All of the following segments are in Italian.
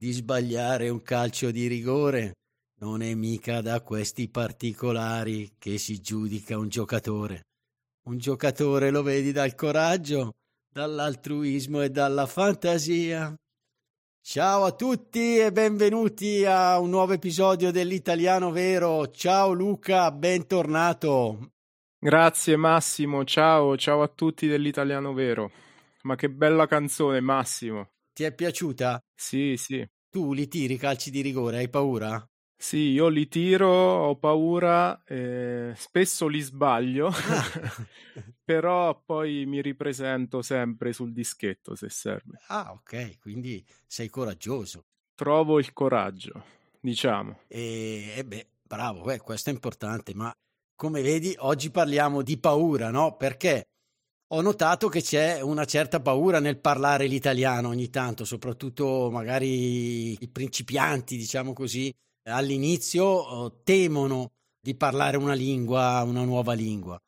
di sbagliare un calcio di rigore. Non è mica da questi particolari che si giudica un giocatore. Un giocatore lo vedi dal coraggio, dall'altruismo e dalla fantasia. Ciao a tutti e benvenuti a un nuovo episodio dell'Italiano Vero. Ciao Luca, bentornato. Grazie Massimo, ciao, ciao a tutti dell'Italiano Vero. Ma che bella canzone, Massimo. Ti è piaciuta? Sì, sì. Tu li tiri calci di rigore, hai paura? Sì, io li tiro, ho paura, eh, spesso li sbaglio, ah. però poi mi ripresento sempre sul dischetto se serve. Ah, ok, quindi sei coraggioso. Trovo il coraggio, diciamo. E, e beh, bravo, eh, questo è importante, ma come vedi oggi parliamo di paura, no? Perché ho notato che c'è una certa paura nel parlare l'italiano ogni tanto, soprattutto magari i principianti, diciamo così, all'inizio oh, temono di parlare una lingua, una nuova lingua.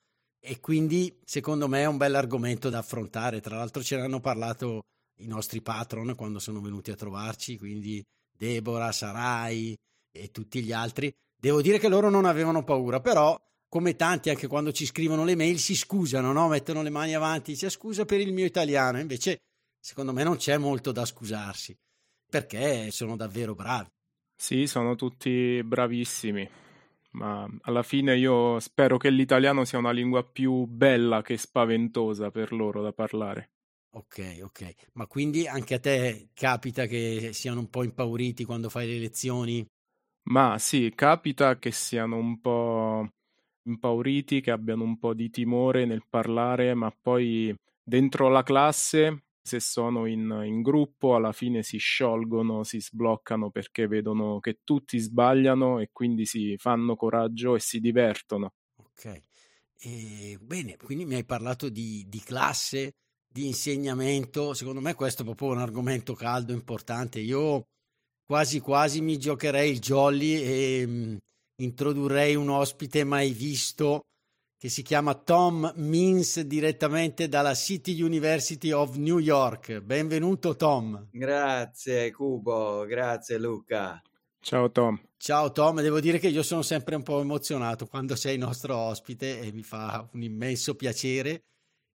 E quindi secondo me è un bel argomento da affrontare. Tra l'altro ce ne hanno parlato i nostri patron quando sono venuti a trovarci, quindi Deborah, Sarai e tutti gli altri. Devo dire che loro non avevano paura, però come tanti anche quando ci scrivono le mail si scusano, no? mettono le mani avanti, dice scusa per il mio italiano, invece secondo me non c'è molto da scusarsi, perché sono davvero bravi. Sì, sono tutti bravissimi, ma alla fine io spero che l'italiano sia una lingua più bella che spaventosa per loro da parlare. Ok, ok, ma quindi anche a te capita che siano un po' impauriti quando fai le lezioni? Ma sì, capita che siano un po' impauriti, che abbiano un po' di timore nel parlare, ma poi dentro la classe se sono in, in, gruppo alla fine si sciolgono, si sbloccano perché vedono che tutti sbagliano e quindi si fanno coraggio e si divertono. Ok, e, bene, quindi mi hai parlato di, di, classe, di insegnamento, secondo me questo è proprio un argomento caldo, importante. Io quasi quasi mi giocherei il jolly e mm, introdurrei un ospite mai visto che si chiama Tom Means direttamente dalla City University of New York. Benvenuto Tom. Grazie Cubo, grazie Luca. Ciao Tom. Ciao Tom, devo dire che io sono sempre un po' emozionato quando sei nostro ospite e mi fa un immenso piacere.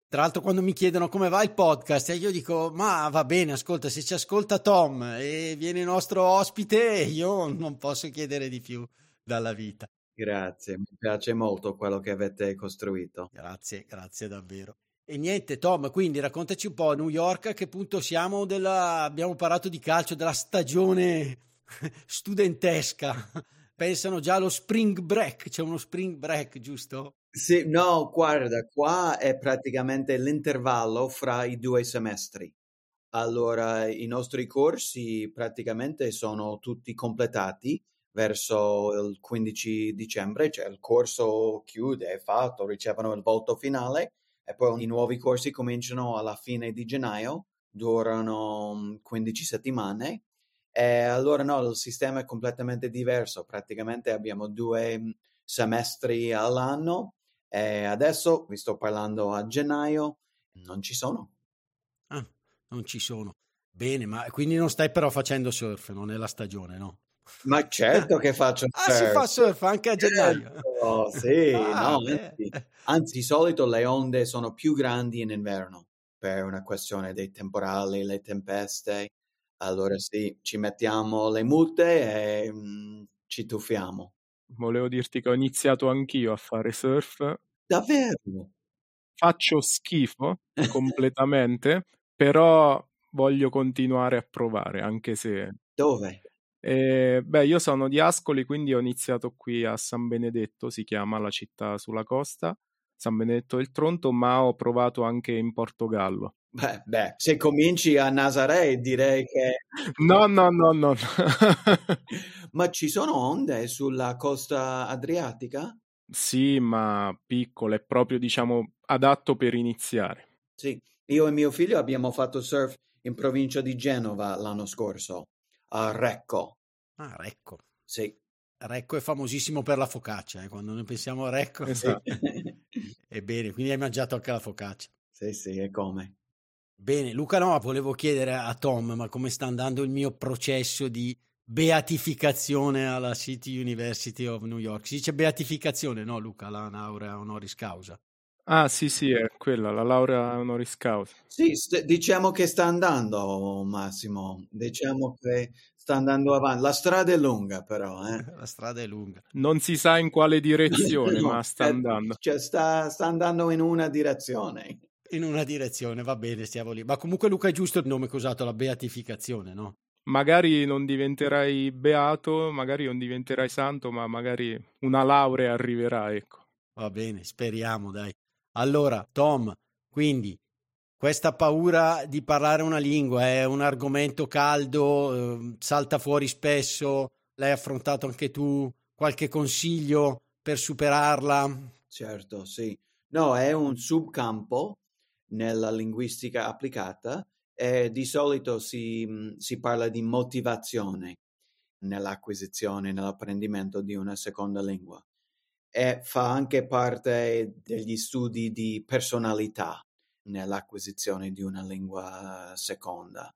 Tra l'altro quando mi chiedono come va il podcast, io dico ma va bene, ascolta, se ci ascolta Tom e viene nostro ospite, io non posso chiedere di più dalla vita. Grazie, mi piace molto quello che avete costruito. Grazie, grazie davvero. E niente, Tom, quindi raccontaci un po' a New York a che punto siamo della... abbiamo parlato di calcio, della stagione studentesca. Pensano già allo spring break, c'è uno spring break, giusto? Sì, no, guarda, qua è praticamente l'intervallo fra i due semestri. Allora, i nostri corsi praticamente sono tutti completati verso il 15 dicembre, cioè il corso chiude, è fatto, ricevono il voto finale e poi i nuovi corsi cominciano alla fine di gennaio, durano 15 mm, settimane e allora no, il sistema è completamente diverso, praticamente abbiamo due mm, semestri all'anno e adesso vi sto parlando a gennaio, non ci sono. Ah, non ci sono. Bene, ma quindi non stai però facendo surf, non è la stagione, no? Ma certo che faccio surf. Ah, si fa surf anche a gennaio. Certo, sì, ah, no, anzi, anzi, di solito le onde sono più grandi in inverno per una questione dei temporali, le tempeste. Allora sì, ci mettiamo le multe e mm, ci tuffiamo. Volevo dirti che ho iniziato anch'io a fare surf. Davvero? Faccio schifo completamente, però voglio continuare a provare, anche se... Dove? Eh, beh, io sono di Ascoli, quindi ho iniziato qui a San Benedetto, si chiama la città sulla costa, San Benedetto del Tronto, ma ho provato anche in Portogallo. Beh, beh, se cominci a Nazaré direi che... No, no, no, no. Ma ci sono onde sulla costa adriatica? Sì, ma piccole, proprio diciamo adatto per iniziare. Sì, io e mio figlio abbiamo fatto surf in provincia di Genova l'anno scorso, a Recco. Ah, Recco. Sì. Recco è famosissimo per la focaccia, eh? quando noi pensiamo a Recco. Esatto. Ebbene, quindi hai mangiato anche la focaccia. Sì, sì, e come? Bene, Luca no, volevo chiedere a Tom, ma come sta andando il mio processo di beatificazione alla City University of New York? Si dice beatificazione, no Luca, la laurea honoris causa. Ah, sì, sì, è quella, la laurea honoris causa. Sì, st- diciamo che sta andando, Massimo. Diciamo che sta andando avanti. La strada è lunga, però. Eh. La strada è lunga. Non si sa in quale direzione, No, ma sta eh, andando. Cioè, sta, sta andando in una direzione. In una direzione, va bene, stiamo lì. Ma comunque Luca è giusto il nome che ho usato, la beatificazione, no? Magari non diventerai beato, magari non diventerai santo, ma magari una laurea arriverà, ecco. Va bene, speriamo, dai. Allora, Tom, quindi questa paura di parlare una lingua è un argomento caldo, eh, salta fuori spesso, l'hai affrontato anche tu, qualche consiglio per superarla? Certo, sì. No, è un subcampo nella linguistica applicata e di solito si, mh, si parla di motivazione nell'acquisizione, nell'apprendimento di una seconda lingua e fa anche parte degli studi di personalità nell'acquisizione di una lingua seconda.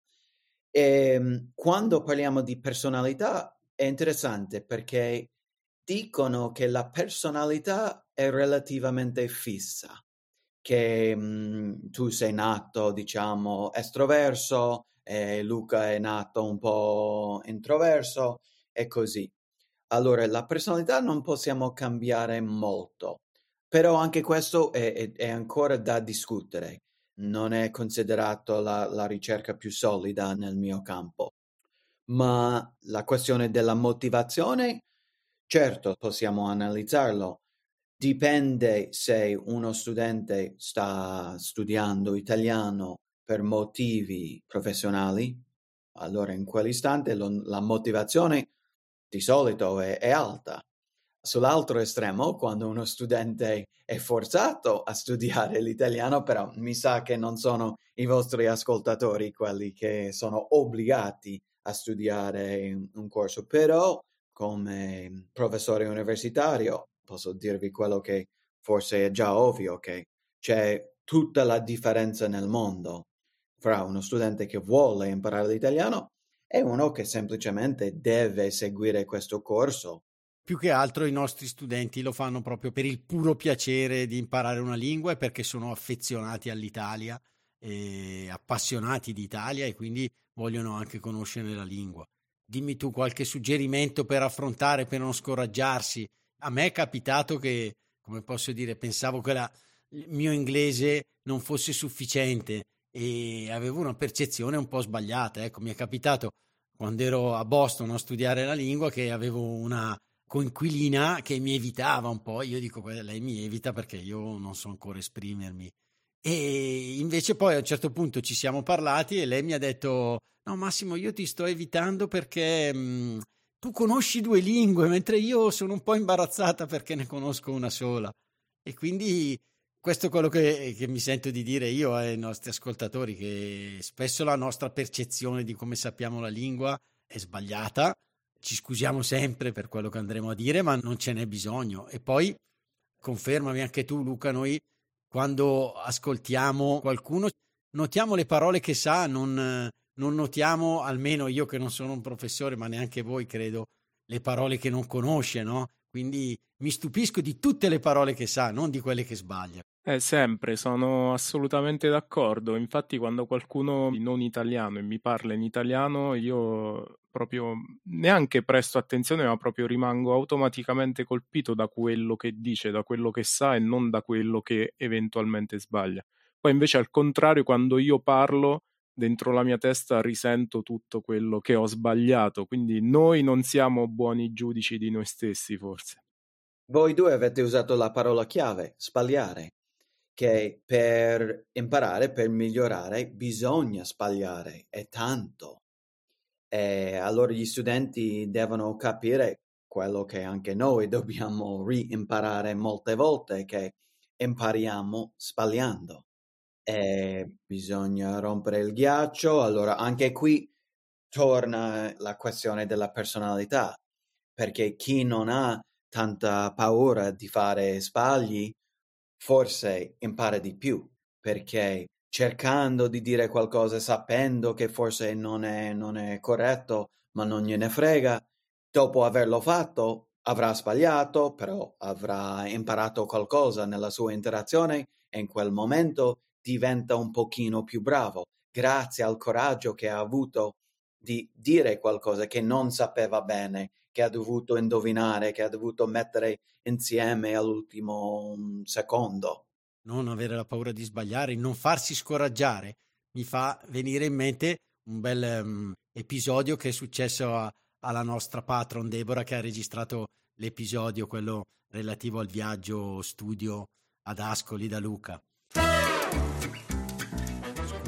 E mh, quando parliamo di personalità è interessante perché dicono che la personalità è relativamente fissa, che mh, tu sei nato, diciamo, estroverso, e Luca è nato un po' introverso e così. Allora, la personalità non possiamo cambiare molto, però anche questo è, è- è ancora da discutere. Non è considerato la, la ricerca più solida nel mio campo. Ma la questione della motivazione, certo, possiamo analizzarlo. Dipende se uno studente sta studiando italiano per motivi professionali, allora in quell'istante lo- la motivazione di solito è, è alta. Sull'altro estremo, quando uno studente è forzato a studiare l'italiano, però mi sa che non sono i vostri ascoltatori quelli che sono obbligati a studiare un corso, però come professore universitario posso dirvi quello che forse è già ovvio, che c'è tutta la differenza nel mondo fra uno studente che vuole imparare l'italiano e uno che semplicemente deve seguire questo corso. Più che altro i nostri studenti lo fanno proprio per il puro piacere di imparare una lingua e perché sono affezionati all'Italia, e appassionati di Italia e quindi vogliono anche conoscere la lingua. Dimmi tu qualche suggerimento per affrontare, per non scoraggiarsi. A me è capitato che, come posso dire, pensavo che la- il mio inglese non fosse sufficiente e avevo una percezione un po' sbagliata. Ecco, mi è capitato quando ero a Boston a studiare la lingua che avevo una coinquilina che mi evitava un po'. Io dico, "Guarda, lei mi evita perché io non so ancora esprimermi. E invece poi a un certo punto ci siamo parlati e lei mi ha detto: No, Massimo, io ti sto evitando perché mh, tu conosci due lingue, mentre io sono un po' imbarazzata perché ne conosco una sola. E quindi questo è quello che, che mi sento di dire io ai nostri ascoltatori, che spesso la nostra percezione di come sappiamo la lingua è sbagliata. Ci scusiamo sempre per quello che andremo a dire, ma non ce n'è bisogno. E poi confermami anche tu, Luca, noi quando ascoltiamo qualcuno notiamo le parole che sa, non, non notiamo, almeno io che non sono un professore, ma neanche voi credo, le parole che non conosce, no? Quindi mi stupisco di tutte le parole che sa, non di quelle che sbaglia. Eh, sempre, sono assolutamente d'accordo. Infatti, quando qualcuno non italiano e mi parla in italiano, io proprio neanche presto attenzione, ma proprio rimango automaticamente colpito da quello che dice, da quello che sa e non da quello che eventualmente sbaglia. Poi invece al contrario, quando io parlo, dentro la mia testa risento tutto quello che ho sbagliato, quindi noi non siamo buoni giudici di noi stessi, forse. Voi due avete usato la parola chiave, sbagliare, che per imparare, per migliorare, bisogna sbagliare e tanto. E allora gli studenti devono capire quello che anche noi dobbiamo rimparare molte volte, che impariamo sbagliando. E bisogna rompere il ghiaccio, allora anche qui torna la questione della personalità, perché chi non ha tanta paura di fare sbagli forse impara di più, perché cercando di dire qualcosa sapendo che forse non è, non è corretto, ma non gliene frega, dopo averlo fatto avrà sbagliato, però avrà imparato qualcosa nella sua interazione e in quel momento diventa un pochino più bravo, grazie al coraggio che ha avuto di dire qualcosa che non sapeva bene, che ha dovuto indovinare, che ha dovuto mettere insieme all'ultimo mm, secondo. Non avere la paura di sbagliare, non farsi scoraggiare, mi fa venire in mente un bel um, episodio che è successo a, alla nostra patron Deborah che ha registrato l'episodio, quello relativo al viaggio studio ad Ascoli da Luca.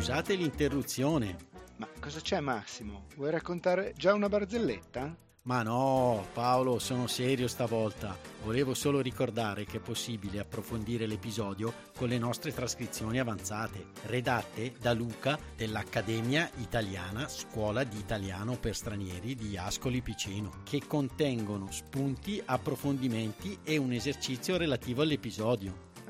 Scusate l'interruzione, ma cosa c'è Massimo? Vuoi raccontare già una barzelletta? Ma no, Paolo, sono serio stavolta. Volevo solo ricordare che è possibile approfondire l'episodio con le nostre trascrizioni avanzate, redatte da Luca dell'Accademia Italiana Scuola di Italiano per Stranieri di Ascoli Piceno, che contengono spunti, approfondimenti e un esercizio relativo all'episodio.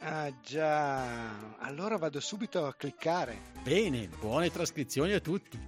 Ah già, allora vado subito a cliccare. Bene, buone trascrizioni a tutti.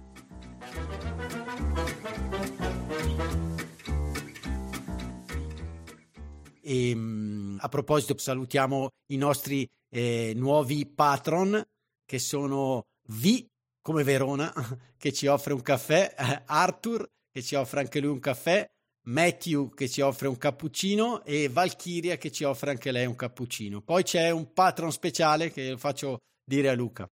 E, ehm, a proposito, salutiamo i nostri eh, nuovi patron che sono V come Verona che ci offre un caffè, Arthur che ci offre anche lui un caffè, Matthew che ci offre un cappuccino e Valkyria che ci offre anche lei un cappuccino. Poi c'è un patron speciale che faccio dire a Luca.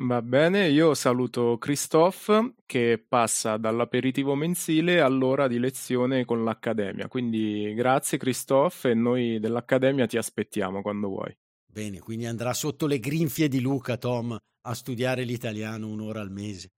Va bene, io saluto Christophe che passa dall'aperitivo mensile all'ora di lezione con l'Accademia. Quindi grazie Christophe e noi dell'Accademia ti aspettiamo quando vuoi. Bene, quindi andrà sotto le grinfie di Luca Tom a studiare l'italiano un'ora al mese.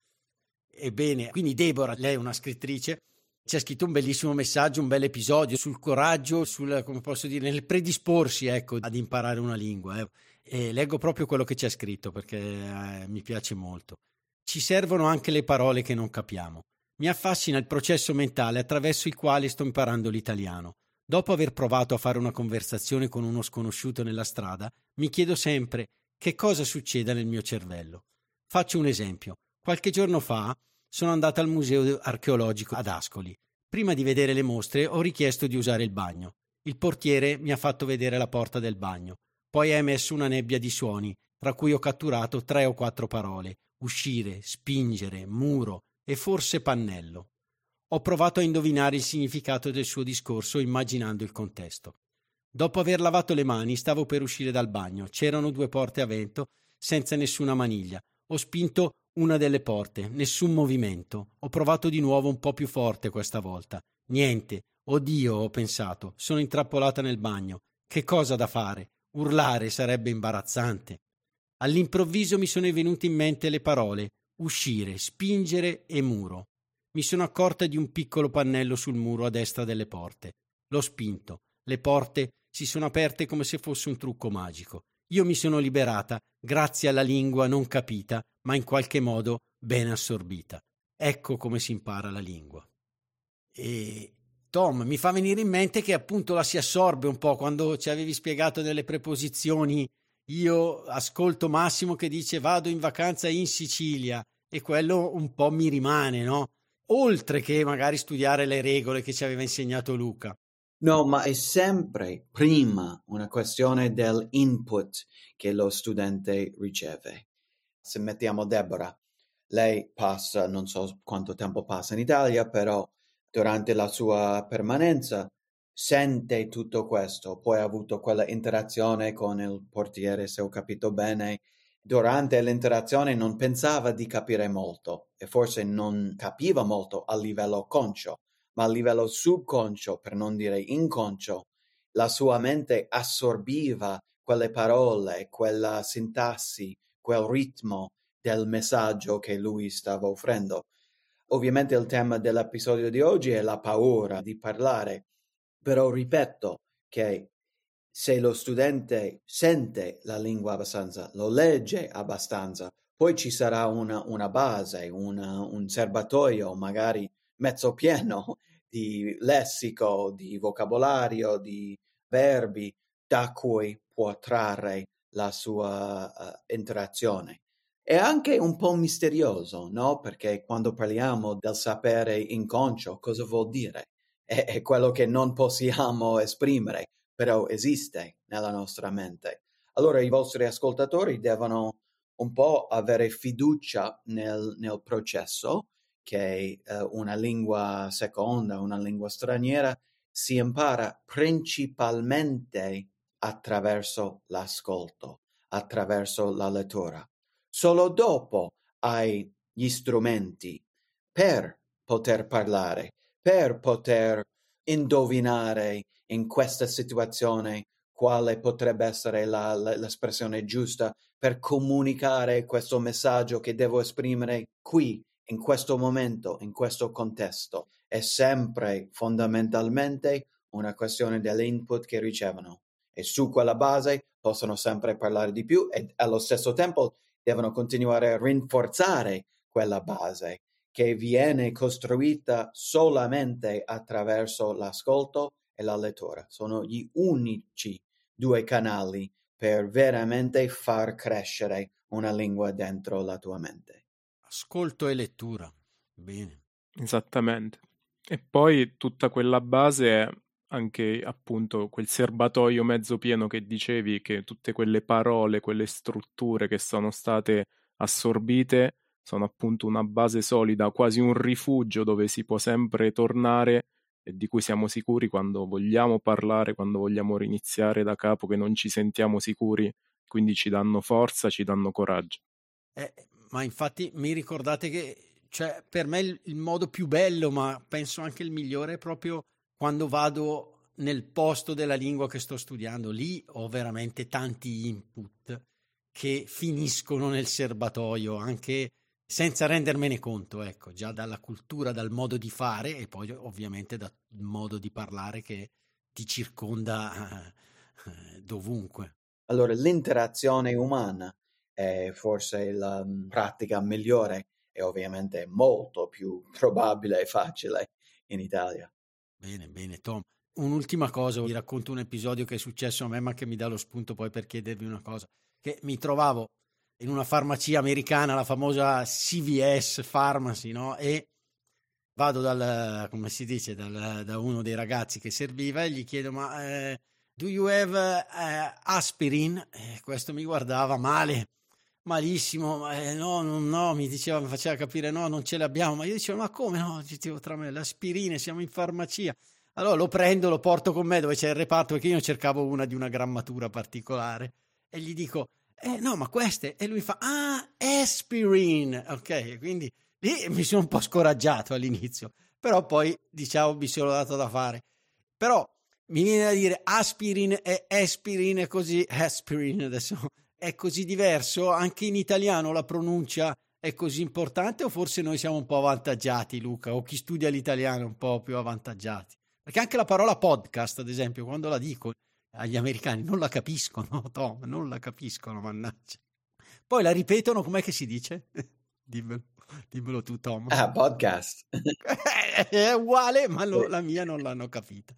Ebbene, quindi Deborah, lei è una scrittrice c'è scritto un bellissimo messaggio, un bel episodio sul coraggio, sul, come posso dire, nel predisporsi ecco, ad imparare una lingua. Eh. E leggo proprio quello che c'è scritto perché eh, mi piace molto. Ci servono anche le parole che non capiamo. Mi affascina il processo mentale attraverso il quale sto imparando l'italiano. Dopo aver provato a fare una conversazione con uno sconosciuto nella strada, mi chiedo sempre che cosa succeda nel mio cervello. Faccio un esempio. Qualche giorno fa sono andata al museo archeologico ad Ascoli. Prima di vedere le mostre ho richiesto di usare il bagno. Il portiere mi ha fatto vedere la porta del bagno. Poi ha emesso una nebbia di suoni, tra cui ho catturato tre o quattro parole: uscire, spingere, muro e forse pannello. Ho provato a indovinare il significato del suo discorso immaginando il contesto. Dopo aver lavato le mani stavo per uscire dal bagno. C'erano due porte a vento senza nessuna maniglia. Ho spinto una delle porte, nessun movimento. Ho provato di nuovo un po' più forte questa volta. Niente. Oddio, ho pensato, sono intrappolata nel bagno. Che cosa da fare? Urlare sarebbe imbarazzante. All'improvviso mi sono venute in mente le parole uscire, spingere e muro. Mi sono accorta di un piccolo pannello sul muro a destra delle porte. L'ho spinto. Le porte si sono aperte come se fosse un trucco magico. Io mi sono liberata grazie alla lingua non capita, ma in qualche modo ben assorbita. Ecco come si impara la lingua. E Tom, mi fa venire in mente che appunto la si assorbe un po' quando ci avevi spiegato delle preposizioni. Io ascolto Massimo che dice vado in vacanza in Sicilia e quello un po' mi rimane, no? Oltre che magari studiare le regole che ci aveva insegnato Luca. No, ma è sempre prima una questione dell'input che lo studente riceve. Se mettiamo Deborah, lei passa, non so quanto tempo passa in Italia, però durante la sua permanenza sente tutto questo, poi ha avuto quella interazione con il portiere, se ho capito bene. Durante l'interazione non pensava di capire molto e forse non capiva molto a livello conscio, ma a livello subconscio, per non dire inconscio, la sua mente assorbiva quelle parole, quella sintassi, quel ritmo del messaggio che lui stava offrendo. Ovviamente il tema dell'episodio di oggi è la paura di parlare, però ripeto che se lo studente sente la lingua abbastanza, lo legge abbastanza, poi ci sarà una, una base, una, un serbatoio magari mezzo pieno di lessico, di vocabolario, di verbi da cui può trarre la sua uh, interazione. È anche un po' misterioso, no? Perché quando parliamo del sapere inconscio, cosa vuol dire? È, è quello che non possiamo esprimere, però esiste nella nostra mente. Allora i vostri ascoltatori devono un po' avere fiducia nel, nel processo che eh, una lingua seconda, una lingua straniera, si impara principalmente attraverso l'ascolto, attraverso la lettura. Solo dopo hai gli strumenti per poter parlare, per poter indovinare in questa situazione quale potrebbe essere la, la, l'espressione giusta per comunicare questo messaggio che devo esprimere qui, in questo momento, in questo contesto. È sempre fondamentalmente una questione dell'input che ricevono e su quella base possono sempre parlare di più e allo stesso tempo devono continuare a rinforzare quella base che viene costruita solamente attraverso l'ascolto e la lettura. Sono gli unici due canali per veramente far crescere una lingua dentro la tua mente. Ascolto e lettura. Bene. Esattamente. E poi tutta quella base è anche appunto quel serbatoio mezzo pieno che dicevi, che tutte quelle parole, quelle strutture che sono state assorbite sono appunto una base solida, quasi un rifugio dove si può sempre tornare e di cui siamo sicuri quando vogliamo parlare, quando vogliamo riniziare da capo, che non ci sentiamo sicuri, quindi ci danno forza, ci danno coraggio. Eh, ma infatti mi ricordate che cioè, per me il, il modo più bello, ma penso anche il migliore, è proprio quando vado nel posto della lingua che sto studiando, lì ho veramente tanti input che finiscono nel serbatoio, anche senza rendermene conto, ecco, già dalla cultura, dal modo di fare e poi ovviamente dal modo di parlare che ti circonda eh, dovunque. Allora, l'interazione umana è forse la mm, pratica migliore e ovviamente molto più probabile e facile in Italia. Bene, bene, Tom. Un'ultima cosa, vi racconto un episodio che è successo a me, ma che mi dà lo spunto poi per chiedervi una cosa. Che mi trovavo in una farmacia americana, la famosa CVS Pharmacy, no? E vado dal, come si dice, dal, da uno dei ragazzi che serviva e gli chiedo, ma eh, do you have uh, aspirin? E questo mi guardava male malissimo, eh, no, no, no, mi diceva, mi faceva capire no, non ce l'abbiamo, ma io dicevo ma come no, dicevo tra me, le aspirine, siamo in farmacia. Allora lo prendo, lo porto con me dove c'è il reparto perché io cercavo una di una grammatura particolare e gli dico eh no, ma queste e lui fa ah, aspirin. Ok, quindi lì mi sono un po' scoraggiato all'inizio, però poi diciamo mi sono dato da fare. Però mi viene da dire aspirin e aspirin è così, aspirin adesso è così diverso? Anche in italiano la pronuncia è così importante o forse noi siamo un po' avvantaggiati, Luca, o chi studia l'italiano è un po' più avvantaggiati? Perché anche la parola podcast, ad esempio, quando la dico agli americani non la capiscono, Tom, non la capiscono, mannaggia. Poi la ripetono, com'è che si dice? Dimmelo. Dimmelo tu, Tom. Ah, podcast. È uguale, ma lo, la mia non l'hanno capita.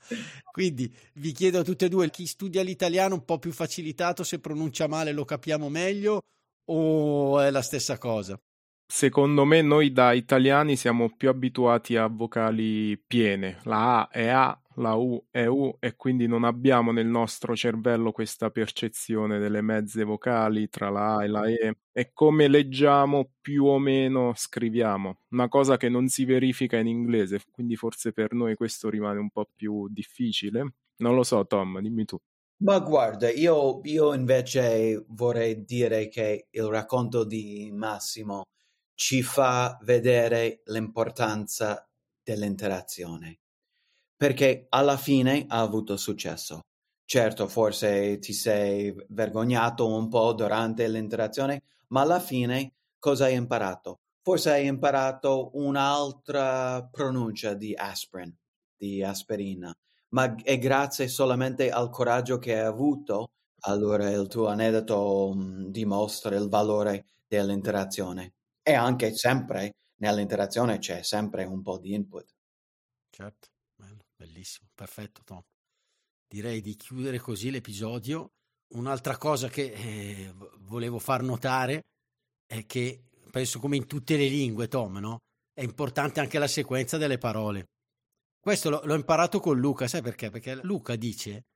Quindi vi chiedo a tutte e due, chi studia l'italiano un po' più facilitato, se pronuncia male lo capiamo meglio o è la stessa cosa? Secondo me noi da italiani siamo più abituati a vocali piene. La A è A, la U è U e quindi non abbiamo nel nostro cervello questa percezione delle mezze vocali tra la A e la E e come leggiamo più o meno scriviamo, una cosa che non si verifica in inglese, quindi forse per noi questo rimane un po' più difficile. Non lo so, Tom, dimmi tu. Ma guarda, io, io invece vorrei dire che il racconto di Massimo ci fa vedere l'importanza dell'interazione perché alla fine ha avuto successo. Certo, forse ti sei vergognato un po' durante l'interazione, ma alla fine cosa hai imparato? Forse hai imparato un'altra pronuncia di aspirin, di aspirina, ma è grazie solamente al coraggio che hai avuto. Allora il tuo aneddoto um, dimostra il valore dell'interazione. E anche sempre nell'interazione c'è sempre un po' di input. Certo. Bellissimo, perfetto Tom. Direi di chiudere così l'episodio. Un'altra cosa che eh, volevo far notare è che penso come in tutte le lingue, Tom, no? È importante anche la sequenza delle parole. Questo l'ho, l'ho imparato con Luca, sai perché? Perché Luca dice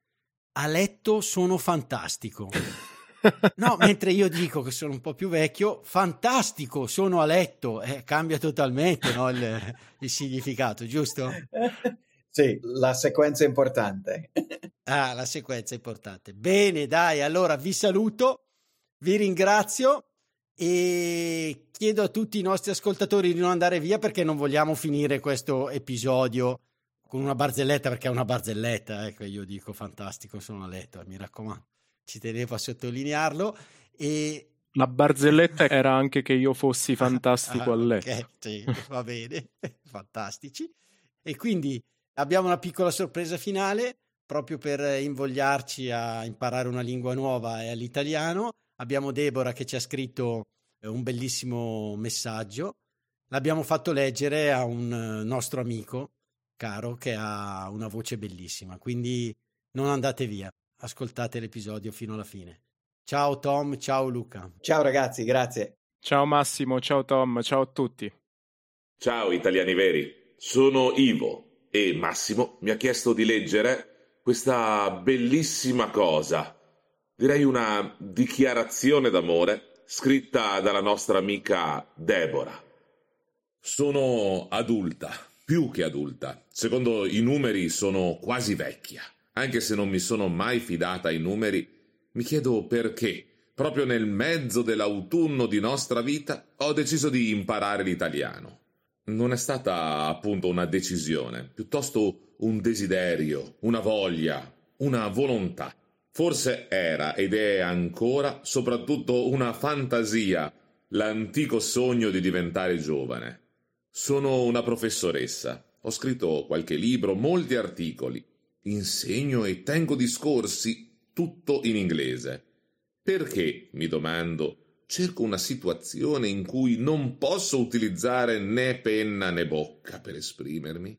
a letto sono fantastico. No, mentre io dico che sono un po' più vecchio, fantastico, sono a letto, eh, cambia totalmente no, il, il significato, giusto? Sì, la sequenza è importante. ah, la sequenza è importante. Bene, dai, allora vi saluto, vi ringrazio e chiedo a tutti i nostri ascoltatori di non andare via perché non vogliamo finire questo episodio con una barzelletta perché è una barzelletta, ecco, io dico fantastico, sono a letto, mi raccomando, ci tenevo a sottolinearlo e la barzelletta era anche che io fossi fantastico ah, a letto. Ok, sì, va bene, fantastici. E quindi Abbiamo una piccola sorpresa finale proprio per invogliarci a imparare una lingua nuova e all'italiano. Abbiamo Deborah che ci ha scritto eh, un bellissimo messaggio. L'abbiamo fatto leggere a un nostro amico caro che ha una voce bellissima. Quindi non andate via, ascoltate l'episodio fino alla fine. Ciao Tom, ciao Luca. Ciao ragazzi, grazie. Ciao Massimo, ciao Tom, ciao a tutti. Ciao italiani veri, sono Ivo e Massimo mi ha chiesto di leggere questa bellissima cosa, direi una dichiarazione d'amore scritta dalla nostra amica Deborah. Sono adulta, più che adulta. Secondo i numeri sono quasi vecchia. Anche se non mi sono mai fidata ai numeri, mi chiedo perché, proprio nel mezzo dell'autunno di nostra vita, ho deciso di imparare l'italiano non è stata appunto una decisione, piuttosto un desiderio, una voglia, una volontà. Forse era ed è ancora soprattutto una fantasia, l'antico sogno di diventare giovane. Sono una professoressa, ho scritto qualche libro, molti articoli, insegno e tengo discorsi, tutto in inglese. Perché, mi domando, cerco una situazione in cui non posso utilizzare né penna né bocca per esprimermi?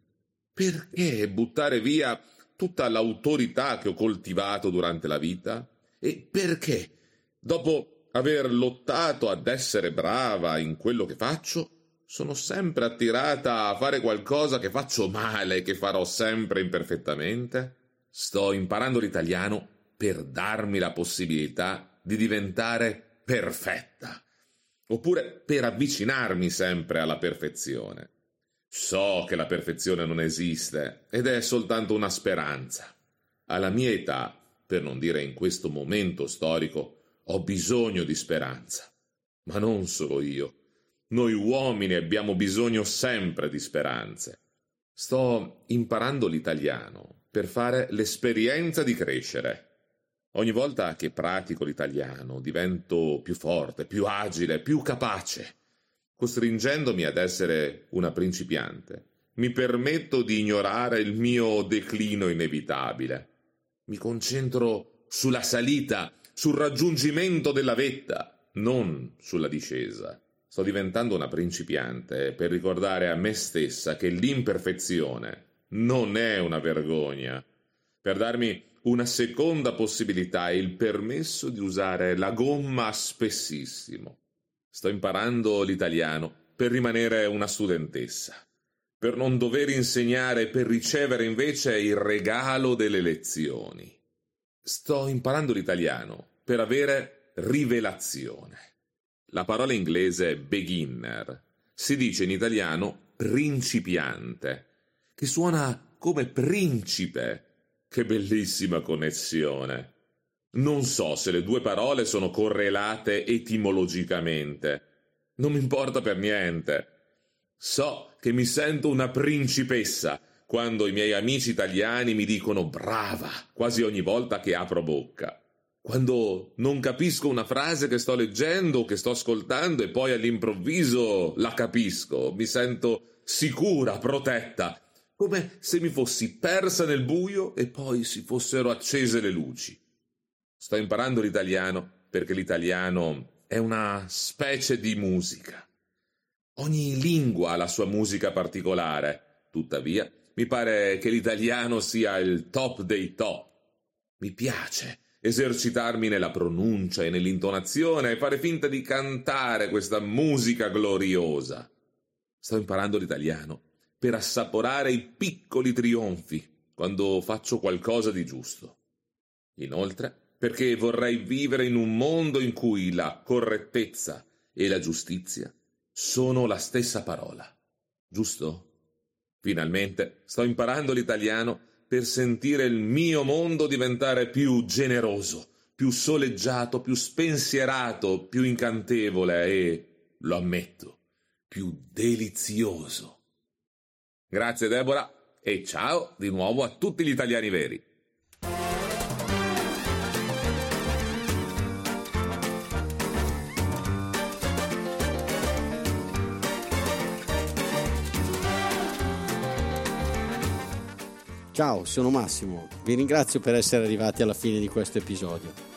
Perché buttare via tutta l'autorità che ho coltivato durante la vita? E perché, dopo aver lottato ad essere brava in quello che faccio, sono sempre attirata a fare qualcosa che faccio male e che farò sempre imperfettamente? Sto imparando l'italiano per darmi la possibilità di diventare perfetta, oppure per avvicinarmi sempre alla perfezione. So che la perfezione non esiste ed è soltanto una speranza. Alla mia età, per non dire in questo momento storico, ho bisogno di speranza. Ma non solo io. Noi uomini abbiamo bisogno sempre di speranze. Sto imparando l'italiano per fare l'esperienza di crescere. Ogni volta che pratico l'italiano divento più forte, più agile, più capace. Costringendomi ad essere una principiante, mi permetto di ignorare il mio declino inevitabile. Mi concentro sulla salita, sul raggiungimento della vetta, non sulla discesa. Sto diventando una principiante per ricordare a me stessa che l'imperfezione non è una vergogna, per darmi una seconda possibilità è il permesso di usare la gomma spessissimo. Sto imparando l'italiano per rimanere una studentessa. per non dover insegnare e per ricevere invece il regalo delle lezioni. Sto imparando l'italiano per avere rivelazione. La parola inglese beginner. Si dice in italiano principiante, che suona come principe. Che bellissima connessione. Non so se le due parole sono correlate etimologicamente. Non mi importa per niente. So che mi sento una principessa quando i miei amici italiani mi dicono brava quasi ogni volta che apro bocca. Quando non capisco una frase che sto leggendo o che sto ascoltando e poi all'improvviso la capisco, mi sento sicura, protetta, come se mi fossi persa nel buio e poi si fossero accese le luci. Sto imparando l'italiano perché l'italiano è una specie di musica. Ogni lingua ha la sua musica particolare, tuttavia mi pare che l'italiano sia il top dei top. Mi piace esercitarmi nella pronuncia e nell'intonazione e fare finta di cantare questa musica gloriosa. Sto imparando l'italiano per assaporare i piccoli trionfi quando faccio qualcosa di giusto. Inoltre, perché vorrei vivere in un mondo in cui la correttezza e la giustizia sono la stessa parola. Giusto? Finalmente sto imparando l'italiano per sentire il mio mondo diventare più generoso, più soleggiato, più spensierato, più incantevole e, lo ammetto, più delizioso. Grazie Deborah e ciao di nuovo a tutti gli italiani veri. Ciao, sono Massimo. Vi ringrazio per essere arrivati alla fine di questo episodio.